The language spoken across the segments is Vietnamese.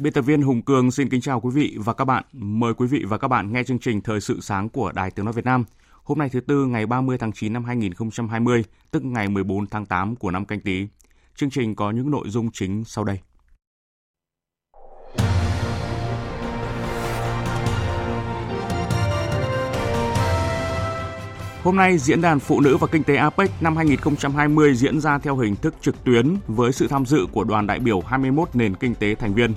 Biên tập viên Hùng Cường xin kính chào quý vị và các bạn. Mời quý vị và các bạn nghe chương trình Thời sự sáng của Đài Tiếng Nói Việt Nam. Hôm nay thứ Tư ngày 30 tháng 9 năm 2020, tức ngày 14 tháng 8 của năm canh tí. Chương trình có những nội dung chính sau đây. Hôm nay, Diễn đàn Phụ nữ và Kinh tế APEC năm 2020 diễn ra theo hình thức trực tuyến với sự tham dự của đoàn đại biểu 21 nền kinh tế thành viên.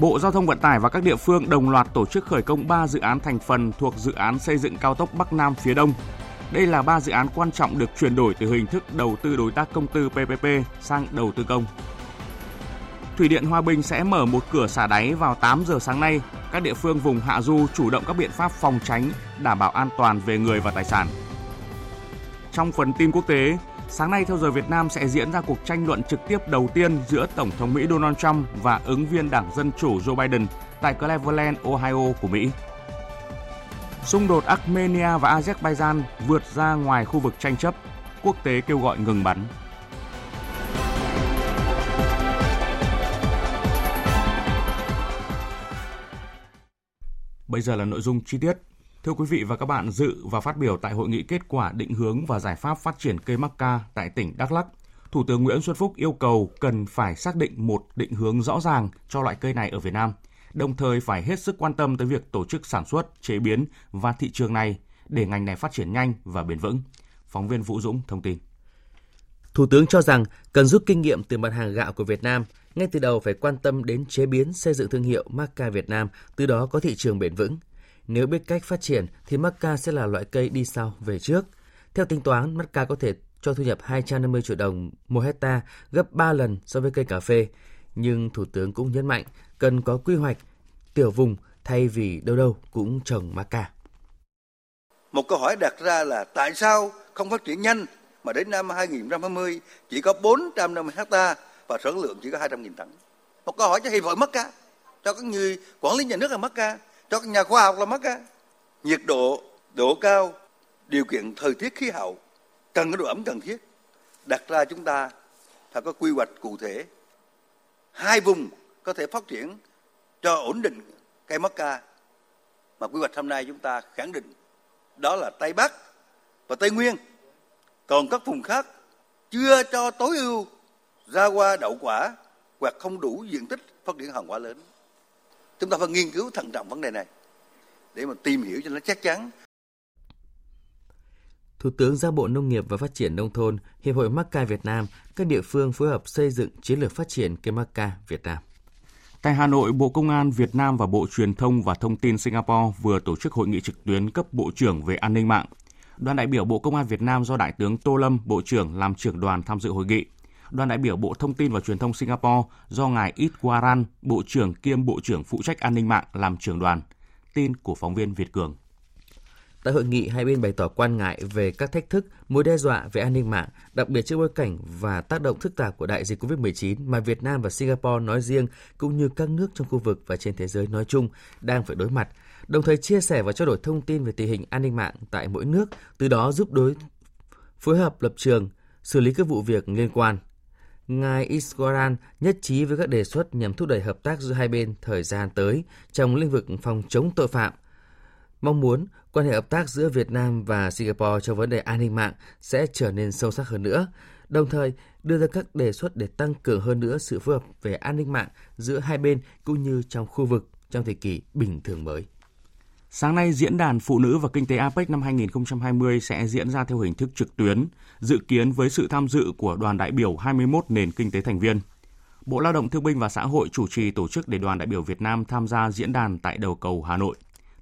Bộ Giao thông Vận tải và các địa phương đồng loạt tổ chức khởi công 3 dự án thành phần thuộc dự án xây dựng cao tốc Bắc Nam phía Đông. Đây là 3 dự án quan trọng được chuyển đổi từ hình thức đầu tư đối tác công tư PPP sang đầu tư công. Thủy điện Hòa Bình sẽ mở một cửa xả đáy vào 8 giờ sáng nay. Các địa phương vùng hạ du chủ động các biện pháp phòng tránh, đảm bảo an toàn về người và tài sản. Trong phần tin quốc tế, Sáng nay theo giờ Việt Nam sẽ diễn ra cuộc tranh luận trực tiếp đầu tiên giữa Tổng thống Mỹ Donald Trump và ứng viên Đảng Dân Chủ Joe Biden tại Cleveland, Ohio của Mỹ. Xung đột Armenia và Azerbaijan vượt ra ngoài khu vực tranh chấp, quốc tế kêu gọi ngừng bắn. Bây giờ là nội dung chi tiết. Thưa quý vị và các bạn, dự và phát biểu tại hội nghị kết quả định hướng và giải pháp phát triển cây mắc ca tại tỉnh Đắk Lắk, Thủ tướng Nguyễn Xuân Phúc yêu cầu cần phải xác định một định hướng rõ ràng cho loại cây này ở Việt Nam, đồng thời phải hết sức quan tâm tới việc tổ chức sản xuất, chế biến và thị trường này để ngành này phát triển nhanh và bền vững. Phóng viên Vũ Dũng thông tin. Thủ tướng cho rằng cần rút kinh nghiệm từ mặt hàng gạo của Việt Nam, ngay từ đầu phải quan tâm đến chế biến xây dựng thương hiệu maca Việt Nam, từ đó có thị trường bền vững. Nếu biết cách phát triển thì Macca sẽ là loại cây đi sau về trước. Theo tính toán, Macca có thể cho thu nhập 250 triệu đồng một hecta, gấp 3 lần so với cây cà phê. Nhưng Thủ tướng cũng nhấn mạnh cần có quy hoạch tiểu vùng thay vì đâu đâu cũng trồng Macca. Một câu hỏi đặt ra là tại sao không phát triển nhanh mà đến năm 2020 chỉ có 450 hecta và sản lượng chỉ có 200.000 tấn. Một câu hỏi cho hiệp hội Macca, cho các người quản lý nhà nước là Macca cho các nhà khoa học là mất á. Nhiệt độ độ cao, điều kiện thời tiết khí hậu, cần cái độ ẩm cần thiết. Đặt ra chúng ta phải có quy hoạch cụ thể. Hai vùng có thể phát triển cho ổn định cây mắc ca. Mà quy hoạch hôm nay chúng ta khẳng định đó là tây bắc và tây nguyên. Còn các vùng khác chưa cho tối ưu ra qua đậu quả hoặc không đủ diện tích phát triển hàng hóa lớn chúng ta phải nghiên cứu thận trọng vấn đề này để mà tìm hiểu cho nó chắc chắn Thủ tướng giao Bộ Nông nghiệp và Phát triển Nông thôn, Hiệp hội Macca Việt Nam, các địa phương phối hợp xây dựng chiến lược phát triển cây Macca Việt Nam. Tại Hà Nội, Bộ Công an Việt Nam và Bộ Truyền thông và Thông tin Singapore vừa tổ chức hội nghị trực tuyến cấp Bộ trưởng về an ninh mạng. Đoàn đại biểu Bộ Công an Việt Nam do Đại tướng Tô Lâm, Bộ trưởng làm trưởng đoàn tham dự hội nghị đoàn đại biểu Bộ Thông tin và Truyền thông Singapore do ngài Itwaran, Bộ trưởng kiêm Bộ trưởng phụ trách an ninh mạng làm trưởng đoàn. Tin của phóng viên Việt Cường. Tại hội nghị, hai bên bày tỏ quan ngại về các thách thức, mối đe dọa về an ninh mạng, đặc biệt trước bối cảnh và tác động phức tạp của đại dịch COVID-19 mà Việt Nam và Singapore nói riêng cũng như các nước trong khu vực và trên thế giới nói chung đang phải đối mặt, đồng thời chia sẻ và trao đổi thông tin về tình hình an ninh mạng tại mỗi nước, từ đó giúp đối phối hợp lập trường, xử lý các vụ việc liên quan. Ngài Iswaran nhất trí với các đề xuất nhằm thúc đẩy hợp tác giữa hai bên thời gian tới trong lĩnh vực phòng chống tội phạm. Mong muốn quan hệ hợp tác giữa Việt Nam và Singapore trong vấn đề an ninh mạng sẽ trở nên sâu sắc hơn nữa, đồng thời đưa ra các đề xuất để tăng cường hơn nữa sự phối hợp về an ninh mạng giữa hai bên cũng như trong khu vực trong thời kỳ bình thường mới. Sáng nay, Diễn đàn Phụ nữ và Kinh tế APEC năm 2020 sẽ diễn ra theo hình thức trực tuyến, dự kiến với sự tham dự của đoàn đại biểu 21 nền kinh tế thành viên. Bộ Lao động Thương binh và Xã hội chủ trì tổ chức để đoàn đại biểu Việt Nam tham gia diễn đàn tại đầu cầu Hà Nội.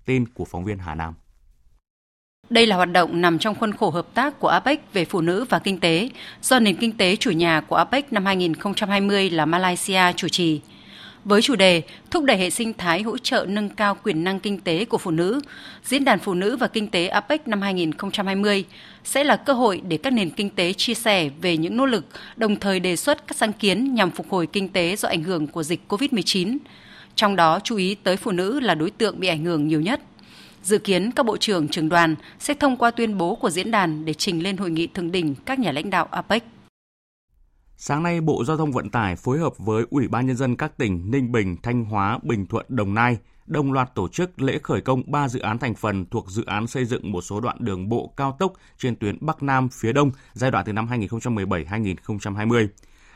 Tin của phóng viên Hà Nam. Đây là hoạt động nằm trong khuôn khổ hợp tác của APEC về phụ nữ và kinh tế, do nền kinh tế chủ nhà của APEC năm 2020 là Malaysia chủ trì. Với chủ đề Thúc đẩy hệ sinh thái hỗ trợ nâng cao quyền năng kinh tế của phụ nữ, Diễn đàn Phụ nữ và Kinh tế APEC năm 2020 sẽ là cơ hội để các nền kinh tế chia sẻ về những nỗ lực, đồng thời đề xuất các sáng kiến nhằm phục hồi kinh tế do ảnh hưởng của dịch COVID-19. Trong đó chú ý tới phụ nữ là đối tượng bị ảnh hưởng nhiều nhất. Dự kiến các bộ trưởng trưởng đoàn sẽ thông qua tuyên bố của diễn đàn để trình lên hội nghị thượng đỉnh các nhà lãnh đạo APEC. Sáng nay, Bộ Giao thông Vận tải phối hợp với Ủy ban Nhân dân các tỉnh Ninh Bình, Thanh Hóa, Bình Thuận, Đồng Nai đồng loạt tổ chức lễ khởi công 3 dự án thành phần thuộc dự án xây dựng một số đoạn đường bộ cao tốc trên tuyến Bắc Nam phía Đông giai đoạn từ năm 2017-2020.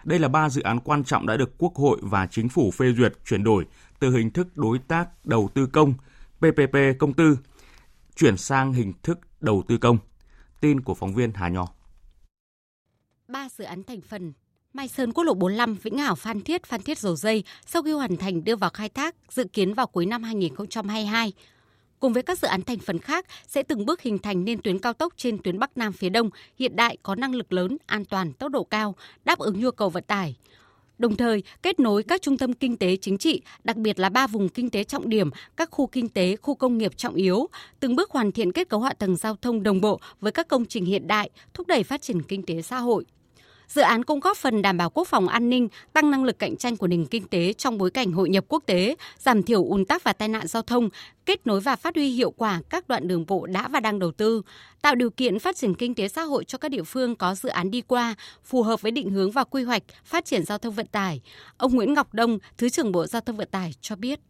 Đây là ba dự án quan trọng đã được Quốc hội và Chính phủ phê duyệt chuyển đổi từ hình thức đối tác đầu tư công PPP công tư chuyển sang hình thức đầu tư công. Tin của phóng viên Hà Nho. Ba dự án thành phần Mai Sơn quốc lộ 45 Vĩnh Hảo Phan Thiết Phan Thiết Dầu Dây sau khi hoàn thành đưa vào khai thác dự kiến vào cuối năm 2022. Cùng với các dự án thành phần khác sẽ từng bước hình thành nên tuyến cao tốc trên tuyến Bắc Nam phía Đông hiện đại có năng lực lớn, an toàn, tốc độ cao, đáp ứng nhu cầu vận tải đồng thời kết nối các trung tâm kinh tế chính trị, đặc biệt là ba vùng kinh tế trọng điểm, các khu kinh tế, khu công nghiệp trọng yếu, từng bước hoàn thiện kết cấu hạ tầng giao thông đồng bộ với các công trình hiện đại, thúc đẩy phát triển kinh tế xã hội. Dự án cũng góp phần đảm bảo quốc phòng an ninh, tăng năng lực cạnh tranh của nền kinh tế trong bối cảnh hội nhập quốc tế, giảm thiểu ùn tắc và tai nạn giao thông, kết nối và phát huy hiệu quả các đoạn đường bộ đã và đang đầu tư, tạo điều kiện phát triển kinh tế xã hội cho các địa phương có dự án đi qua, phù hợp với định hướng và quy hoạch phát triển giao thông vận tải. Ông Nguyễn Ngọc Đông, Thứ trưởng Bộ Giao thông Vận tải cho biết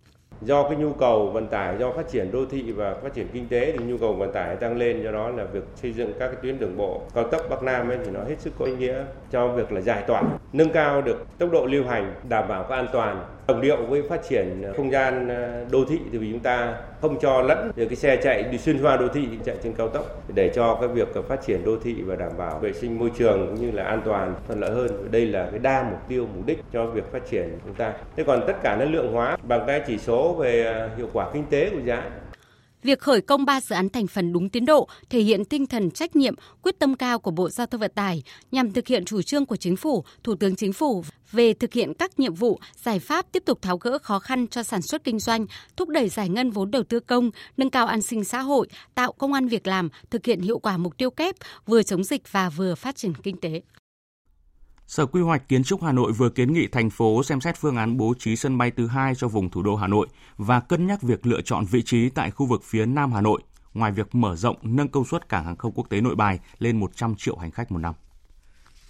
do cái nhu cầu vận tải, do phát triển đô thị và phát triển kinh tế thì nhu cầu vận tải tăng lên. Do đó là việc xây dựng các cái tuyến đường bộ cao tốc Bắc Nam ấy thì nó hết sức có ý nghĩa cho việc là giải tỏa, nâng cao được tốc độ lưu hành, đảm bảo có an toàn đồng điệu với phát triển không gian ờ, đô thị thì vì chúng ta không cho lẫn được cái xe chạy đi xuyên qua đô thị, chạy trên cao tốc, để cho cái việc phát triển đô thị và đảm bảo vệ sinh môi trường cũng như là an toàn, thuận lợi hơn. Đây là cái đa mục tiêu, mục đích cho việc phát triển của chúng ta. Thế còn tất cả nó lượng hóa bằng cái chỉ số về ờ, hiệu quả kinh tế của dự án Việc khởi công 3 dự án thành phần đúng tiến độ thể hiện tinh thần trách nhiệm, quyết tâm cao của Bộ Giao thông Vận tải nhằm thực hiện chủ trương của Chính phủ, Thủ tướng Chính phủ về thực hiện các nhiệm vụ, giải pháp tiếp tục tháo gỡ khó khăn cho sản xuất kinh doanh, thúc đẩy giải ngân vốn đầu tư công, nâng cao an sinh xã hội, tạo công an việc làm, thực hiện hiệu quả mục tiêu kép vừa chống dịch và vừa phát triển kinh tế. Sở Quy hoạch Kiến trúc Hà Nội vừa kiến nghị thành phố xem xét phương án bố trí sân bay thứ hai cho vùng thủ đô Hà Nội và cân nhắc việc lựa chọn vị trí tại khu vực phía Nam Hà Nội, ngoài việc mở rộng nâng công suất cảng hàng không quốc tế Nội Bài lên 100 triệu hành khách một năm.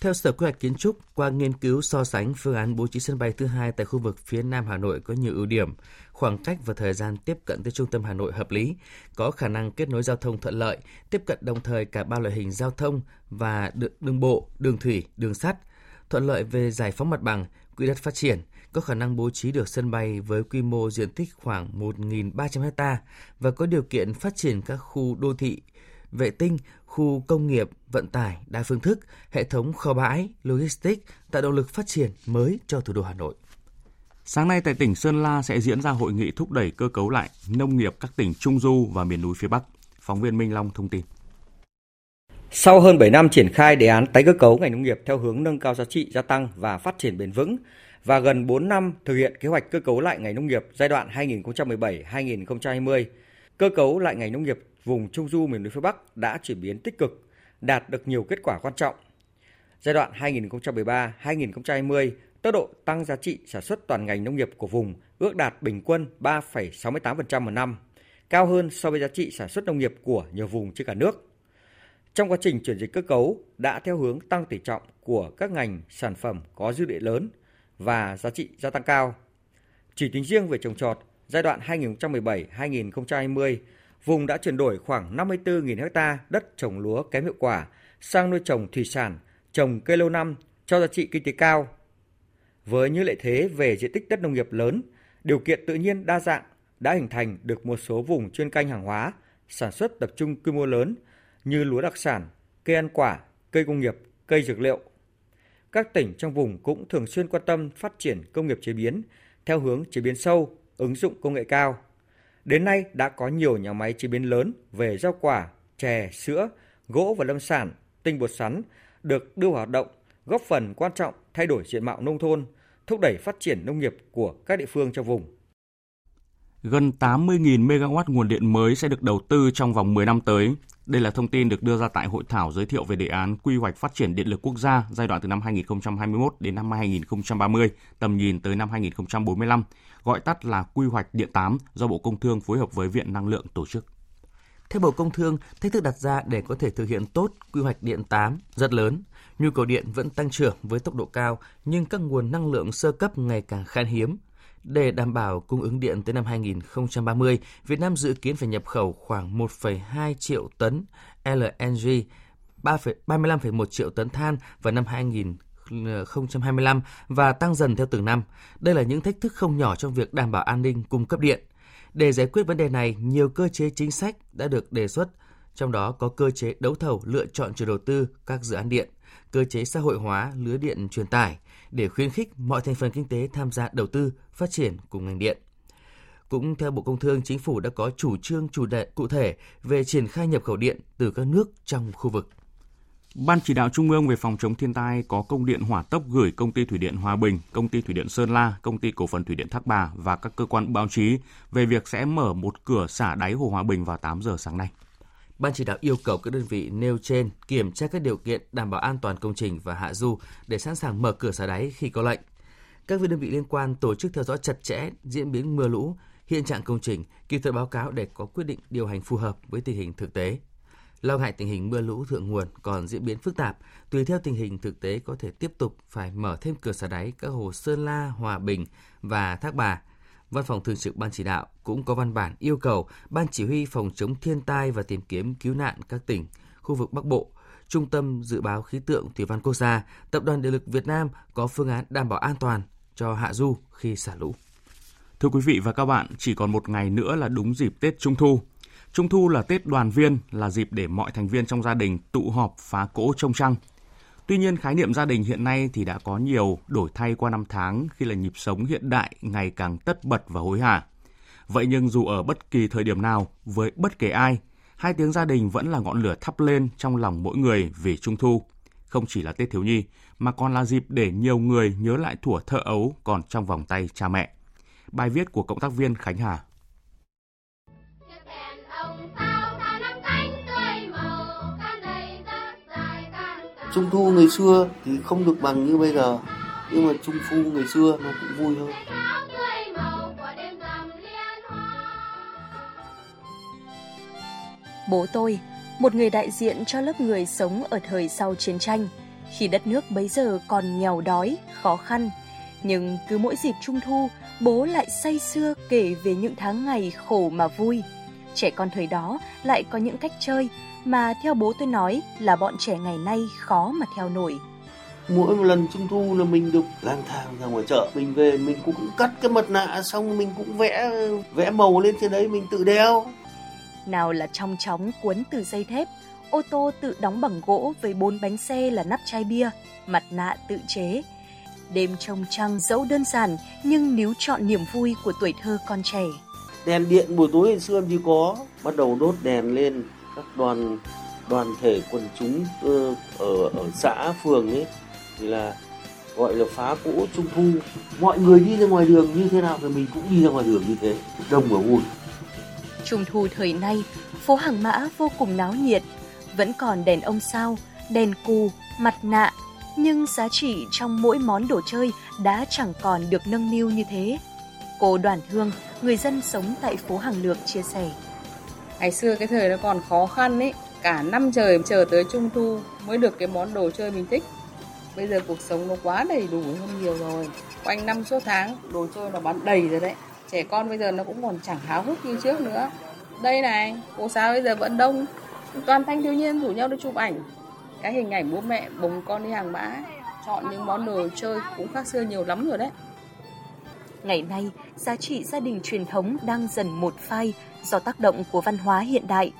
Theo Sở Quy hoạch Kiến trúc, qua nghiên cứu so sánh phương án bố trí sân bay thứ hai tại khu vực phía Nam Hà Nội có nhiều ưu điểm, khoảng cách và thời gian tiếp cận tới trung tâm Hà Nội hợp lý, có khả năng kết nối giao thông thuận lợi, tiếp cận đồng thời cả ba loại hình giao thông và đường bộ, đường thủy, đường sắt, thuận lợi về giải phóng mặt bằng, quỹ đất phát triển, có khả năng bố trí được sân bay với quy mô diện tích khoảng 1.300 ha và có điều kiện phát triển các khu đô thị, vệ tinh, khu công nghiệp, vận tải đa phương thức, hệ thống kho bãi, logistics, tạo động lực phát triển mới cho thủ đô Hà Nội. Sáng nay tại tỉnh Sơn La sẽ diễn ra hội nghị thúc đẩy cơ cấu lại nông nghiệp các tỉnh Trung Du và miền núi phía Bắc. Phóng viên Minh Long thông tin. Sau hơn 7 năm triển khai đề án tái cơ cấu ngành nông nghiệp theo hướng nâng cao giá trị gia tăng và phát triển bền vững và gần 4 năm thực hiện kế hoạch cơ cấu lại ngành nông nghiệp giai đoạn 2017-2020, cơ cấu lại ngành nông nghiệp vùng Trung du miền núi phía Bắc đã chuyển biến tích cực, đạt được nhiều kết quả quan trọng. Giai đoạn 2013-2020, tốc độ tăng giá trị sản xuất toàn ngành nông nghiệp của vùng ước đạt bình quân 3,68% một năm, cao hơn so với giá trị sản xuất nông nghiệp của nhiều vùng trên cả nước. Trong quá trình chuyển dịch cơ cấu đã theo hướng tăng tỷ trọng của các ngành sản phẩm có dư địa lớn và giá trị gia tăng cao. Chỉ tính riêng về trồng trọt, giai đoạn 2017-2020, vùng đã chuyển đổi khoảng 54.000 ha đất trồng lúa kém hiệu quả sang nuôi trồng thủy sản, trồng cây lâu năm cho giá trị kinh tế cao. Với những lợi thế về diện tích đất nông nghiệp lớn, điều kiện tự nhiên đa dạng, đã hình thành được một số vùng chuyên canh hàng hóa, sản xuất tập trung quy mô lớn như lúa đặc sản, cây ăn quả, cây công nghiệp, cây dược liệu. Các tỉnh trong vùng cũng thường xuyên quan tâm phát triển công nghiệp chế biến theo hướng chế biến sâu, ứng dụng công nghệ cao. Đến nay đã có nhiều nhà máy chế biến lớn về rau quả, chè, sữa, gỗ và lâm sản, tinh bột sắn được đưa vào hoạt động, góp phần quan trọng thay đổi diện mạo nông thôn, thúc đẩy phát triển nông nghiệp của các địa phương trong vùng. Gần 80.000 MW nguồn điện mới sẽ được đầu tư trong vòng 10 năm tới. Đây là thông tin được đưa ra tại hội thảo giới thiệu về đề án quy hoạch phát triển điện lực quốc gia giai đoạn từ năm 2021 đến năm 2030, tầm nhìn tới năm 2045, gọi tắt là Quy hoạch Điện 8 do Bộ Công Thương phối hợp với Viện Năng lượng tổ chức. Theo Bộ Công Thương, thách thức đặt ra để có thể thực hiện tốt quy hoạch điện 8 rất lớn. Nhu cầu điện vẫn tăng trưởng với tốc độ cao, nhưng các nguồn năng lượng sơ cấp ngày càng khan hiếm. Để đảm bảo cung ứng điện tới năm 2030, Việt Nam dự kiến phải nhập khẩu khoảng 1,2 triệu tấn LNG, 35,1 triệu tấn than vào năm 2025 và tăng dần theo từng năm. Đây là những thách thức không nhỏ trong việc đảm bảo an ninh cung cấp điện. Để giải quyết vấn đề này, nhiều cơ chế chính sách đã được đề xuất, trong đó có cơ chế đấu thầu lựa chọn chủ đầu tư các dự án điện, cơ chế xã hội hóa lưới điện truyền tải để khuyến khích mọi thành phần kinh tế tham gia đầu tư, phát triển cùng ngành điện. Cũng theo Bộ Công Thương, Chính phủ đã có chủ trương chủ đề cụ thể về triển khai nhập khẩu điện từ các nước trong khu vực. Ban chỉ đạo Trung ương về phòng chống thiên tai có công điện hỏa tốc gửi công ty thủy điện Hòa Bình, công ty thủy điện Sơn La, công ty cổ phần thủy điện Thác Bà và các cơ quan báo chí về việc sẽ mở một cửa xả đáy hồ Hòa Bình vào 8 giờ sáng nay. Ban chỉ đạo yêu cầu các đơn vị nêu trên kiểm tra các điều kiện đảm bảo an toàn công trình và hạ du để sẵn sàng mở cửa xả đáy khi có lệnh. Các đơn vị liên quan tổ chức theo dõi chặt chẽ diễn biến mưa lũ, hiện trạng công trình, kịp thời báo cáo để có quyết định điều hành phù hợp với tình hình thực tế. Lo ngại tình hình mưa lũ thượng nguồn còn diễn biến phức tạp, tùy theo tình hình thực tế có thể tiếp tục phải mở thêm cửa xả đáy các hồ Sơn La, Hòa Bình và Thác Bà. Văn phòng Thường trực Ban Chỉ đạo cũng có văn bản yêu cầu Ban Chỉ huy Phòng chống thiên tai và tìm kiếm cứu nạn các tỉnh, khu vực Bắc Bộ, Trung tâm Dự báo Khí tượng Thủy văn Quốc gia, Tập đoàn Điện lực Việt Nam có phương án đảm bảo an toàn cho hạ du khi xả lũ. Thưa quý vị và các bạn, chỉ còn một ngày nữa là đúng dịp Tết Trung Thu. Trung thu là Tết đoàn viên, là dịp để mọi thành viên trong gia đình tụ họp phá cỗ trông trăng. Tuy nhiên, khái niệm gia đình hiện nay thì đã có nhiều đổi thay qua năm tháng khi là nhịp sống hiện đại ngày càng tất bật và hối hả. Vậy nhưng dù ở bất kỳ thời điểm nào, với bất kể ai, hai tiếng gia đình vẫn là ngọn lửa thắp lên trong lòng mỗi người vì Trung thu. Không chỉ là Tết thiếu nhi, mà còn là dịp để nhiều người nhớ lại thủa thơ ấu còn trong vòng tay cha mẹ. Bài viết của cộng tác viên Khánh Hà Trung thu ngày xưa thì không được bằng như bây giờ nhưng mà trung thu ngày xưa nó cũng vui hơn. Bố tôi, một người đại diện cho lớp người sống ở thời sau chiến tranh, khi đất nước bấy giờ còn nghèo đói, khó khăn. Nhưng cứ mỗi dịp trung thu, bố lại say sưa kể về những tháng ngày khổ mà vui. Trẻ con thời đó lại có những cách chơi mà theo bố tôi nói là bọn trẻ ngày nay khó mà theo nổi. Mỗi một lần trung thu là mình được lang thang ra ngoài chợ, mình về mình cũng cắt cái mặt nạ xong mình cũng vẽ vẽ màu lên trên đấy mình tự đeo. Nào là trong chóng cuốn từ dây thép, ô tô tự đóng bằng gỗ với bốn bánh xe là nắp chai bia, mặt nạ tự chế. Đêm trông trăng dẫu đơn giản nhưng níu chọn niềm vui của tuổi thơ con trẻ. Đèn điện buổi tối ngày xưa thì có, bắt đầu đốt đèn lên các đoàn đoàn thể quần chúng ờ, ở ở xã phường ấy, thì là gọi là phá cỗ trung thu. Mọi người đi ra ngoài đường như thế nào thì mình cũng đi ra ngoài đường như thế, đông và vui. Trung thu thời nay, phố hàng mã vô cùng náo nhiệt. Vẫn còn đèn ông sao, đèn cù, mặt nạ, nhưng giá trị trong mỗi món đồ chơi đã chẳng còn được nâng niu như thế. Cô đoàn hương, người dân sống tại phố hàng lược, chia sẻ ngày xưa cái thời nó còn khó khăn ấy cả năm trời chờ tới trung thu mới được cái món đồ chơi mình thích. Bây giờ cuộc sống nó quá đầy đủ hơn nhiều rồi. Quanh năm suốt tháng, đồ chơi nó bán đầy rồi đấy. Trẻ con bây giờ nó cũng còn chẳng háo hức như trước nữa. Đây này, cô giáo bây giờ vẫn đông. Toàn thanh thiếu niên rủ nhau đi chụp ảnh. Cái hình ảnh bố mẹ bồng con đi hàng mã chọn những món đồ chơi cũng khác xưa nhiều lắm rồi đấy. Ngày nay, giá trị gia đình truyền thống đang dần một phai do tác động của văn hóa hiện đại.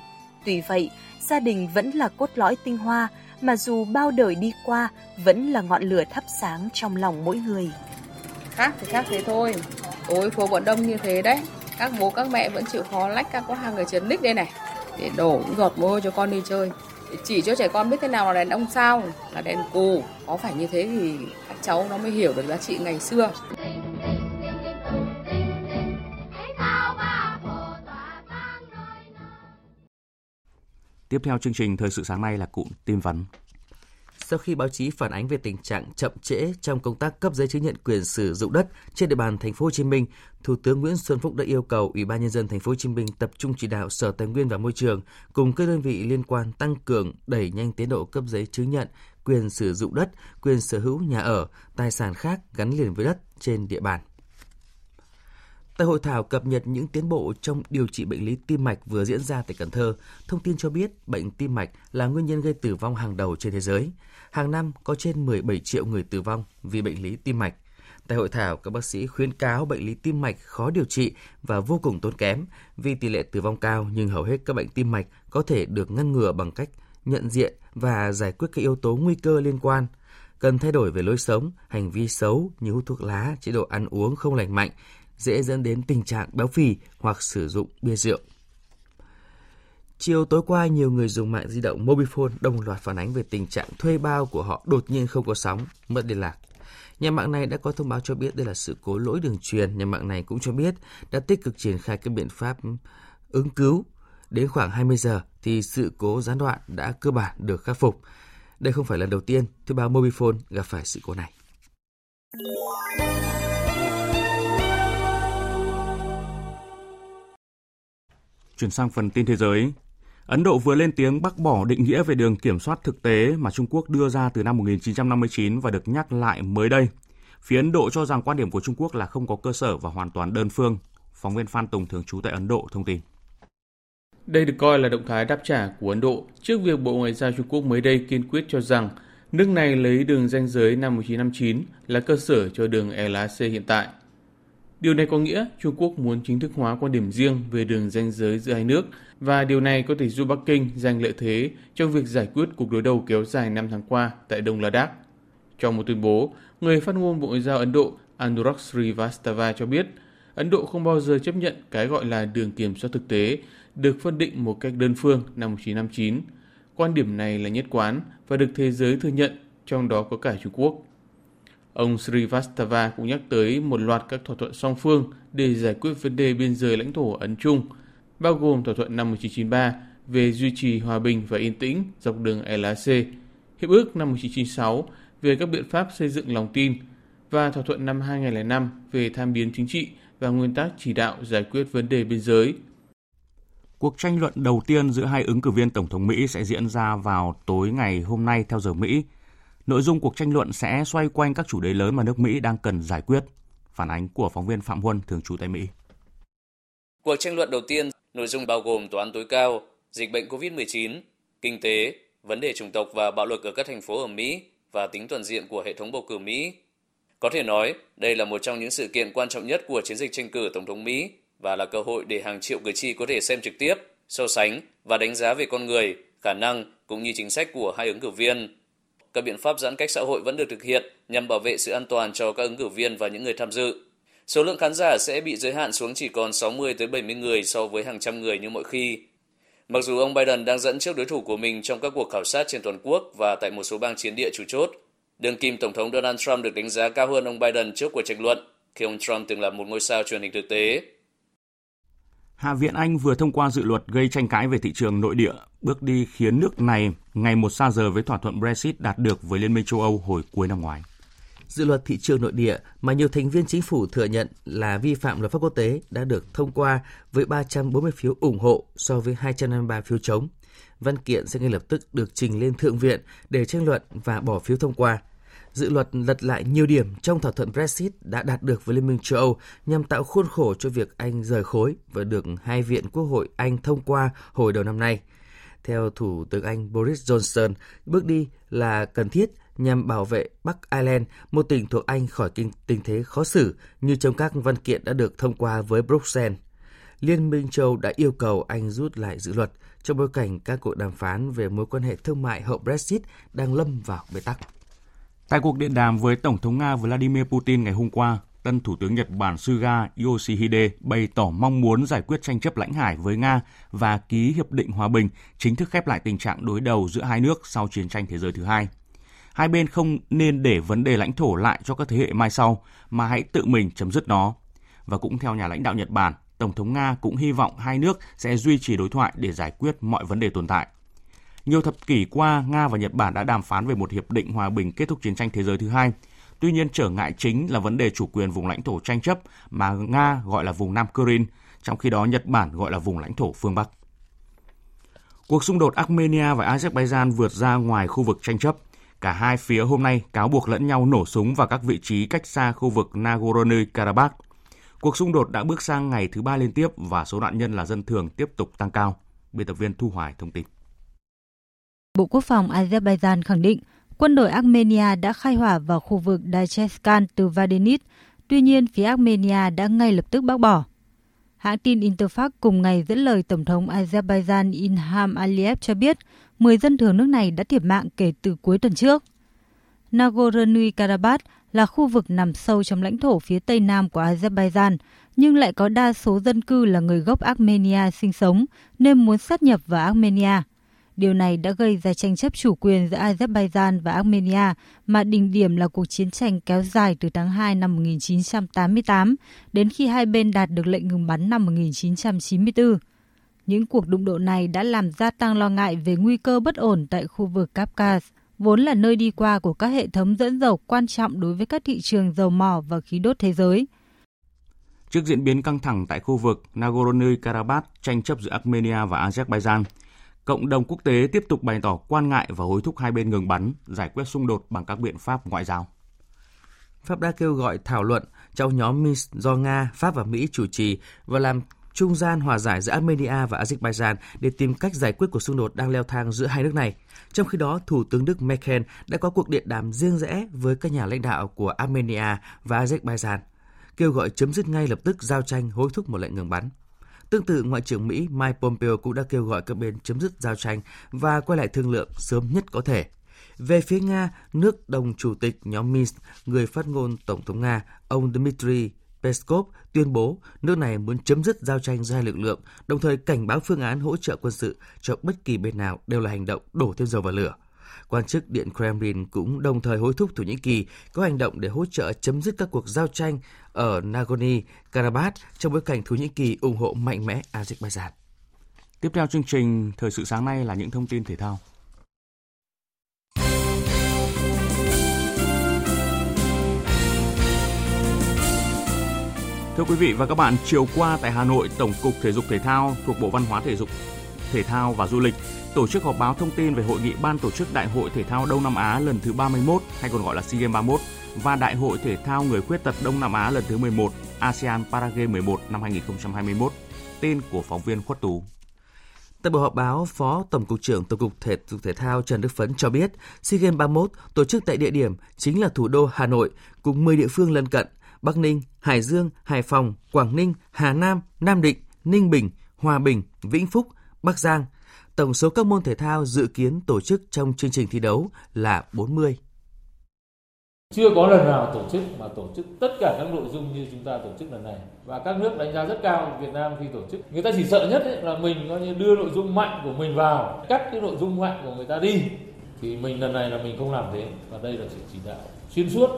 Tuy vậy, gia đình vẫn là cốt lõi tinh hoa mà dù bao đời đi qua vẫn là ngọn lửa thắp sáng trong lòng mỗi người. Khác thì khác thế thôi. ôi phố bọn đông như thế đấy. Các bố các mẹ vẫn chịu khó lách các có hàng ở trấn ních đây này để đổ giọt mồ cho con đi chơi. Để chỉ cho trẻ con biết thế nào là đèn ông sao, là đèn cù. Có phải như thế thì các cháu nó mới hiểu được giá trị ngày xưa. Tiếp theo chương trình Thời sự sáng nay là cụm tin vắn. Sau khi báo chí phản ánh về tình trạng chậm trễ trong công tác cấp giấy chứng nhận quyền sử dụng đất trên địa bàn thành phố Hồ Chí Minh, Thủ tướng Nguyễn Xuân Phúc đã yêu cầu Ủy ban nhân dân thành phố Hồ Chí Minh tập trung chỉ đạo Sở Tài nguyên và Môi trường cùng các đơn vị liên quan tăng cường đẩy nhanh tiến độ cấp giấy chứng nhận quyền sử dụng đất, quyền sở hữu nhà ở, tài sản khác gắn liền với đất trên địa bàn. Tại hội thảo cập nhật những tiến bộ trong điều trị bệnh lý tim mạch vừa diễn ra tại Cần Thơ, thông tin cho biết bệnh tim mạch là nguyên nhân gây tử vong hàng đầu trên thế giới. Hàng năm có trên 17 triệu người tử vong vì bệnh lý tim mạch. Tại hội thảo, các bác sĩ khuyến cáo bệnh lý tim mạch khó điều trị và vô cùng tốn kém vì tỷ lệ tử vong cao nhưng hầu hết các bệnh tim mạch có thể được ngăn ngừa bằng cách nhận diện và giải quyết các yếu tố nguy cơ liên quan cần thay đổi về lối sống, hành vi xấu như hút thuốc lá, chế độ ăn uống không lành mạnh, dễ dẫn đến tình trạng béo phì hoặc sử dụng bia rượu. Chiều tối qua, nhiều người dùng mạng di động Mobifone đồng loạt phản ánh về tình trạng thuê bao của họ đột nhiên không có sóng, mất liên lạc. Nhà mạng này đã có thông báo cho biết đây là sự cố lỗi đường truyền. Nhà mạng này cũng cho biết đã tích cực triển khai các biện pháp ứng cứu. Đến khoảng 20 giờ thì sự cố gián đoạn đã cơ bản được khắc phục. Đây không phải lần đầu tiên thuê bao Mobifone gặp phải sự cố này. Chuyển sang phần tin thế giới. Ấn Độ vừa lên tiếng bác bỏ định nghĩa về đường kiểm soát thực tế mà Trung Quốc đưa ra từ năm 1959 và được nhắc lại mới đây. Phía Ấn Độ cho rằng quan điểm của Trung Quốc là không có cơ sở và hoàn toàn đơn phương. Phóng viên Phan Tùng, thường trú tại Ấn Độ, thông tin. Đây được coi là động thái đáp trả của Ấn Độ trước việc Bộ Ngoại giao Trung Quốc mới đây kiên quyết cho rằng nước này lấy đường ranh giới năm 1959 là cơ sở cho đường LAC hiện tại. Điều này có nghĩa Trung Quốc muốn chính thức hóa quan điểm riêng về đường ranh giới giữa hai nước và điều này có thể giúp Bắc Kinh giành lợi thế trong việc giải quyết cuộc đối đầu kéo dài 5 tháng qua tại Đông Ladakh. Trong một tuyên bố, người phát ngôn Bộ Ngoại giao Ấn Độ Anurag Srivastava cho biết Ấn Độ không bao giờ chấp nhận cái gọi là đường kiểm soát thực tế được phân định một cách đơn phương năm 1959. Quan điểm này là nhất quán và được thế giới thừa nhận, trong đó có cả Trung Quốc. Ông Srivastava cũng nhắc tới một loạt các thỏa thuận song phương để giải quyết vấn đề biên giới lãnh thổ Ấn Trung, bao gồm thỏa thuận năm 1993 về duy trì hòa bình và yên tĩnh dọc đường LAC, hiệp ước năm 1996 về các biện pháp xây dựng lòng tin và thỏa thuận năm 2005 về tham biến chính trị và nguyên tắc chỉ đạo giải quyết vấn đề biên giới. Cuộc tranh luận đầu tiên giữa hai ứng cử viên Tổng thống Mỹ sẽ diễn ra vào tối ngày hôm nay theo giờ Mỹ. Nội dung cuộc tranh luận sẽ xoay quanh các chủ đề lớn mà nước Mỹ đang cần giải quyết. Phản ánh của phóng viên Phạm Huân, thường trú tại Mỹ. Cuộc tranh luận đầu tiên, nội dung bao gồm tòa án tối cao, dịch bệnh COVID-19, kinh tế, vấn đề chủng tộc và bạo lực ở các thành phố ở Mỹ và tính toàn diện của hệ thống bầu cử Mỹ. Có thể nói, đây là một trong những sự kiện quan trọng nhất của chiến dịch tranh cử Tổng thống Mỹ và là cơ hội để hàng triệu cử tri có thể xem trực tiếp, so sánh và đánh giá về con người, khả năng cũng như chính sách của hai ứng cử viên. Các biện pháp giãn cách xã hội vẫn được thực hiện nhằm bảo vệ sự an toàn cho các ứng cử viên và những người tham dự. Số lượng khán giả sẽ bị giới hạn xuống chỉ còn 60 tới 70 người so với hàng trăm người như mọi khi. Mặc dù ông Biden đang dẫn trước đối thủ của mình trong các cuộc khảo sát trên toàn quốc và tại một số bang chiến địa chủ chốt, đương kim Tổng thống Donald Trump được đánh giá cao hơn ông Biden trước cuộc tranh luận, khi ông Trump từng là một ngôi sao truyền hình thực tế. Hạ viện Anh vừa thông qua dự luật gây tranh cãi về thị trường nội địa, bước đi khiến nước này ngày một xa rời với thỏa thuận Brexit đạt được với Liên minh châu Âu hồi cuối năm ngoái. Dự luật thị trường nội địa mà nhiều thành viên chính phủ thừa nhận là vi phạm luật pháp quốc tế đã được thông qua với 340 phiếu ủng hộ so với 253 phiếu chống. Văn kiện sẽ ngay lập tức được trình lên Thượng viện để tranh luận và bỏ phiếu thông qua. Dự luật lật lại nhiều điểm trong thỏa thuận Brexit đã đạt được với Liên minh châu Âu nhằm tạo khuôn khổ cho việc Anh rời khối và được hai viện Quốc hội Anh thông qua hồi đầu năm nay. Theo Thủ tướng Anh Boris Johnson, bước đi là cần thiết nhằm bảo vệ Bắc Ireland, một tỉnh thuộc Anh khỏi kinh tình thế khó xử như trong các văn kiện đã được thông qua với Bruxelles. Liên minh châu đã yêu cầu Anh rút lại dự luật trong bối cảnh các cuộc đàm phán về mối quan hệ thương mại hậu Brexit đang lâm vào bế tắc. Tại cuộc điện đàm với Tổng thống Nga Vladimir Putin ngày hôm qua, tân Thủ tướng Nhật Bản Suga Yoshihide bày tỏ mong muốn giải quyết tranh chấp lãnh hải với Nga và ký hiệp định hòa bình, chính thức khép lại tình trạng đối đầu giữa hai nước sau chiến tranh thế giới thứ hai. Hai bên không nên để vấn đề lãnh thổ lại cho các thế hệ mai sau, mà hãy tự mình chấm dứt nó. Và cũng theo nhà lãnh đạo Nhật Bản, Tổng thống Nga cũng hy vọng hai nước sẽ duy trì đối thoại để giải quyết mọi vấn đề tồn tại. Nhiều thập kỷ qua, Nga và Nhật Bản đã đàm phán về một hiệp định hòa bình kết thúc chiến tranh thế giới thứ hai. Tuy nhiên, trở ngại chính là vấn đề chủ quyền vùng lãnh thổ tranh chấp mà Nga gọi là vùng Nam Kurin, trong khi đó Nhật Bản gọi là vùng lãnh thổ phương Bắc. Cuộc xung đột Armenia và Azerbaijan vượt ra ngoài khu vực tranh chấp. Cả hai phía hôm nay cáo buộc lẫn nhau nổ súng vào các vị trí cách xa khu vực Nagorno-Karabakh. Cuộc xung đột đã bước sang ngày thứ ba liên tiếp và số nạn nhân là dân thường tiếp tục tăng cao. Biên tập viên Thu Hoài thông tin. Bộ Quốc phòng Azerbaijan khẳng định quân đội Armenia đã khai hỏa vào khu vực Dacheskan từ Vadenit, tuy nhiên phía Armenia đã ngay lập tức bác bỏ. Hãng tin Interfax cùng ngày dẫn lời Tổng thống Azerbaijan Ilham Aliyev cho biết 10 dân thường nước này đã thiệt mạng kể từ cuối tuần trước. Nagorno-Karabakh là khu vực nằm sâu trong lãnh thổ phía tây nam của Azerbaijan, nhưng lại có đa số dân cư là người gốc Armenia sinh sống nên muốn sát nhập vào Armenia. Điều này đã gây ra tranh chấp chủ quyền giữa Azerbaijan và Armenia, mà đỉnh điểm là cuộc chiến tranh kéo dài từ tháng 2 năm 1988 đến khi hai bên đạt được lệnh ngừng bắn năm 1994. Những cuộc đụng độ này đã làm gia tăng lo ngại về nguy cơ bất ổn tại khu vực Kafkas, vốn là nơi đi qua của các hệ thống dẫn dầu quan trọng đối với các thị trường dầu mỏ và khí đốt thế giới. Trước diễn biến căng thẳng tại khu vực Nagorno-Karabakh tranh chấp giữa Armenia và Azerbaijan, cộng đồng quốc tế tiếp tục bày tỏ quan ngại và hối thúc hai bên ngừng bắn, giải quyết xung đột bằng các biện pháp ngoại giao. Pháp đã kêu gọi thảo luận trong nhóm Minsk do Nga, Pháp và Mỹ chủ trì và làm trung gian hòa giải giữa Armenia và Azerbaijan để tìm cách giải quyết cuộc xung đột đang leo thang giữa hai nước này. Trong khi đó, Thủ tướng Đức Merkel đã có cuộc điện đàm riêng rẽ với các nhà lãnh đạo của Armenia và Azerbaijan, kêu gọi chấm dứt ngay lập tức giao tranh hối thúc một lệnh ngừng bắn. Tương tự, Ngoại trưởng Mỹ Mike Pompeo cũng đã kêu gọi các bên chấm dứt giao tranh và quay lại thương lượng sớm nhất có thể. Về phía Nga, nước đồng chủ tịch nhóm Minsk, người phát ngôn Tổng thống Nga, ông Dmitry Peskov tuyên bố nước này muốn chấm dứt giao tranh giữa hai lực lượng, đồng thời cảnh báo phương án hỗ trợ quân sự cho bất kỳ bên nào đều là hành động đổ thêm dầu vào lửa. Quan chức Điện Kremlin cũng đồng thời hối thúc Thổ Nhĩ Kỳ có hành động để hỗ trợ chấm dứt các cuộc giao tranh ở Nagorno-Karabakh trong bối cảnh Thổ Nhĩ Kỳ ủng hộ mạnh mẽ Azerbaijan. Tiếp theo chương trình Thời sự sáng nay là những thông tin thể thao. Thưa quý vị và các bạn, chiều qua tại Hà Nội, Tổng cục Thể dục Thể thao thuộc Bộ Văn hóa Thể dục Thể thao và Du lịch tổ chức họp báo thông tin về hội nghị ban tổ chức Đại hội Thể thao Đông Nam Á lần thứ 31 hay còn gọi là SEA Games 31 và Đại hội Thể thao Người khuyết tật Đông Nam Á lần thứ 11 ASEAN Paragame 11 năm 2021. Tên của phóng viên Khuất Tú. Tại buổi họp báo, Phó Tổng cục trưởng Tổng cục Thể dục Thể thao Trần Đức Phấn cho biết, SEA Games 31 tổ chức tại địa điểm chính là thủ đô Hà Nội cùng 10 địa phương lân cận Bắc Ninh, Hải Dương, Hải Phòng, Quảng Ninh, Hà Nam, Nam Định, Ninh Bình, Hòa Bình, Vĩnh Phúc, Bắc Giang. Tổng số các môn thể thao dự kiến tổ chức trong chương trình thi đấu là 40. Chưa có lần nào tổ chức mà tổ chức tất cả các nội dung như chúng ta tổ chức lần này và các nước đánh giá rất cao Việt Nam khi tổ chức. Người ta chỉ sợ nhất ấy là mình coi như đưa nội dung mạnh của mình vào, cắt cái nội dung mạnh của người ta đi. Thì mình lần này là mình không làm thế và đây là sự chỉ đạo xuyên suốt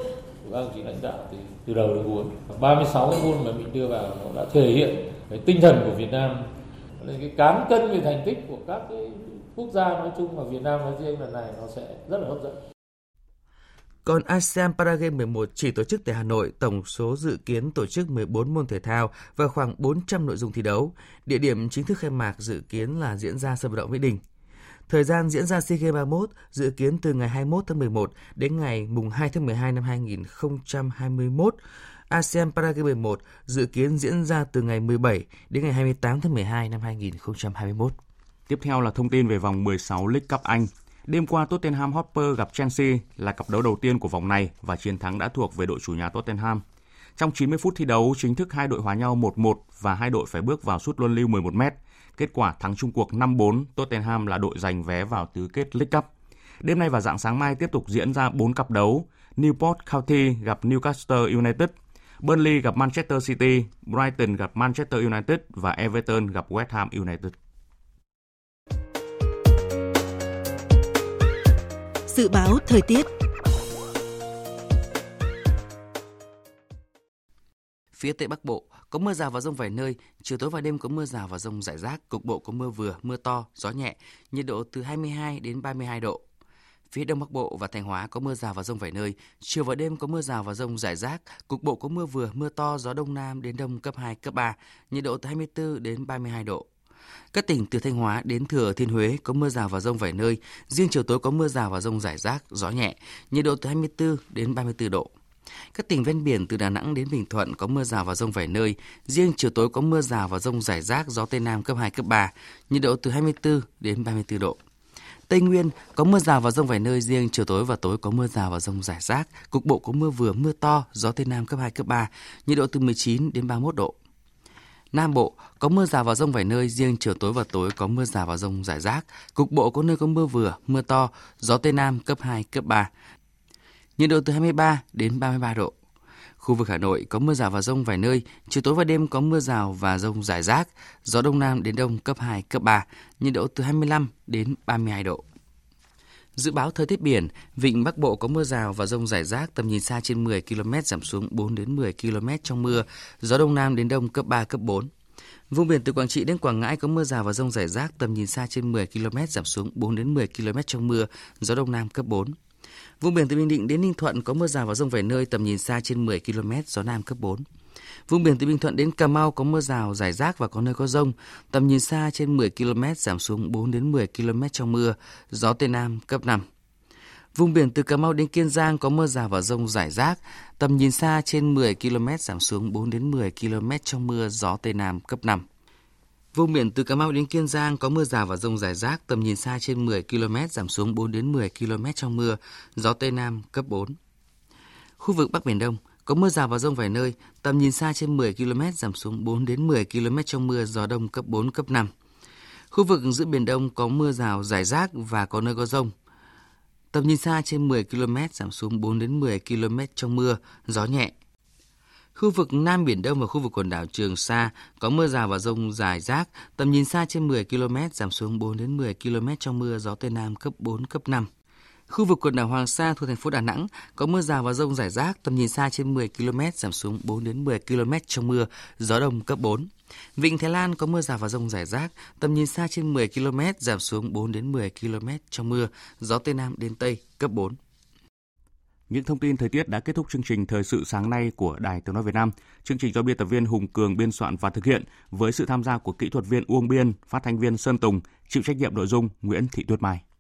của các đồng chí lãnh đạo từ, từ đầu đến cuối. 36 cái môn mà mình đưa vào nó đã thể hiện cái tinh thần của Việt Nam nên cái cán cân về thành tích của các cái quốc gia nói chung và Việt Nam nói riêng lần này nó sẽ rất là hấp dẫn. Còn ASEAN Paragame 11 chỉ tổ chức tại Hà Nội, tổng số dự kiến tổ chức 14 môn thể thao và khoảng 400 nội dung thi đấu. Địa điểm chính thức khai mạc dự kiến là diễn ra sân vận động Mỹ Đình. Thời gian diễn ra SEA Games 31 dự kiến từ ngày 21 tháng 11 đến ngày mùng 2 tháng 12 năm 2021. ASEAN Paragame 11 dự kiến diễn ra từ ngày 17 đến ngày 28 tháng 12 năm 2021. Tiếp theo là thông tin về vòng 16 League Cup Anh. Đêm qua Tottenham Hotspur gặp Chelsea là cặp đấu đầu tiên của vòng này và chiến thắng đã thuộc về đội chủ nhà Tottenham. Trong 90 phút thi đấu, chính thức hai đội hòa nhau 1-1 và hai đội phải bước vào sút luân lưu 11 m. Kết quả thắng chung cuộc 5-4, Tottenham là đội giành vé vào tứ kết League Cup. Đêm nay và dạng sáng mai tiếp tục diễn ra 4 cặp đấu. Newport County gặp Newcastle United, Burnley gặp Manchester City, Brighton gặp Manchester United và Everton gặp West Ham United. Dự báo thời tiết Phía Tây Bắc Bộ có mưa rào và rông vài nơi, chiều tối và đêm có mưa rào và rông rải rác, cục bộ có mưa vừa, mưa to, gió nhẹ, nhiệt độ từ 22 đến 32 độ. Phía Đông Bắc Bộ và Thanh Hóa có mưa rào và rông vài nơi, chiều và đêm có mưa rào và rông rải rác, cục bộ có mưa vừa, mưa to, gió Đông Nam đến Đông cấp 2, cấp 3, nhiệt độ từ 24 đến 32 độ. Các tỉnh từ Thanh Hóa đến Thừa Thiên Huế có mưa rào và rông vài nơi, riêng chiều tối có mưa rào và rông rải rác, gió nhẹ, nhiệt độ từ 24 đến 34 độ. Các tỉnh ven biển từ Đà Nẵng đến Bình Thuận có mưa rào và rông vài nơi, riêng chiều tối có mưa rào và rông rải rác, gió Tây Nam cấp 2, cấp 3, nhiệt độ từ 24 đến 34 độ. Tây Nguyên có mưa rào và rông vài nơi, riêng chiều tối và tối có mưa rào và rông rải rác, cục bộ có mưa vừa, mưa to, gió Tây Nam cấp 2, cấp 3, nhiệt độ từ 19 đến 31 độ. Nam Bộ có mưa rào và rông vài nơi, riêng chiều tối và tối có mưa rào và rông rải rác, cục bộ có nơi có mưa vừa, mưa to, gió Tây Nam cấp 2, cấp 3. Nhiệt độ từ 23 đến 33 độ. Khu vực Hà Nội có mưa rào và rông vài nơi, chiều tối và đêm có mưa rào và rông rải rác, gió Đông Nam đến Đông cấp 2, cấp 3, nhiệt độ từ 25 đến 32 độ. Dự báo thời tiết biển, vịnh Bắc Bộ có mưa rào và rông rải rác, tầm nhìn xa trên 10 km giảm xuống 4 đến 10 km trong mưa, gió đông nam đến đông cấp 3 cấp 4. Vùng biển từ Quảng Trị đến Quảng Ngãi có mưa rào và rông rải rác, tầm nhìn xa trên 10 km giảm xuống 4 đến 10 km trong mưa, gió đông nam cấp 4. Vùng biển từ Bình Định đến Ninh Thuận có mưa rào và rông vài nơi, tầm nhìn xa trên 10 km, gió nam cấp 4. Vùng biển từ Bình Thuận đến Cà Mau có mưa rào, rải rác và có nơi có rông, tầm nhìn xa trên 10 km giảm xuống 4 đến 10 km trong mưa, gió tây nam cấp 5. Vùng biển từ Cà Mau đến Kiên Giang có mưa rào và rông rải rác, tầm nhìn xa trên 10 km giảm xuống 4 đến 10 km trong mưa, gió tây nam cấp 5. Vùng biển từ Cà Mau đến Kiên Giang có mưa rào và rông rải rác, tầm nhìn xa trên 10 km giảm xuống 4 đến 10 km trong mưa, gió tây nam cấp 4. Khu vực Bắc Biển Đông có mưa rào và rông vài nơi, tầm nhìn xa trên 10 km giảm xuống 4 đến 10 km trong mưa, gió đông cấp 4, cấp 5. Khu vực giữa Biển Đông có mưa rào rải rác và có nơi có rông. Tầm nhìn xa trên 10 km giảm xuống 4 đến 10 km trong mưa, gió nhẹ. Khu vực Nam Biển Đông và khu vực quần đảo Trường Sa có mưa rào và rông rải rác, tầm nhìn xa trên 10 km giảm xuống 4 đến 10 km trong mưa, gió Tây Nam cấp 4, cấp 5. Khu vực quần đảo Hoàng Sa thuộc thành phố Đà Nẵng có mưa rào và rông rải rác, tầm nhìn xa trên 10 km giảm xuống 4 đến 10 km trong mưa, gió đông cấp 4. Vịnh Thái Lan có mưa rào và rông rải rác, tầm nhìn xa trên 10 km giảm xuống 4 đến 10 km trong mưa, gió tây nam đến tây cấp 4. Những thông tin thời tiết đã kết thúc chương trình thời sự sáng nay của Đài Tiếng nói Việt Nam. Chương trình do biên tập viên Hùng Cường biên soạn và thực hiện với sự tham gia của kỹ thuật viên Uông Biên, phát thanh viên Sơn Tùng, chịu trách nhiệm nội dung Nguyễn Thị Tuyết Mai.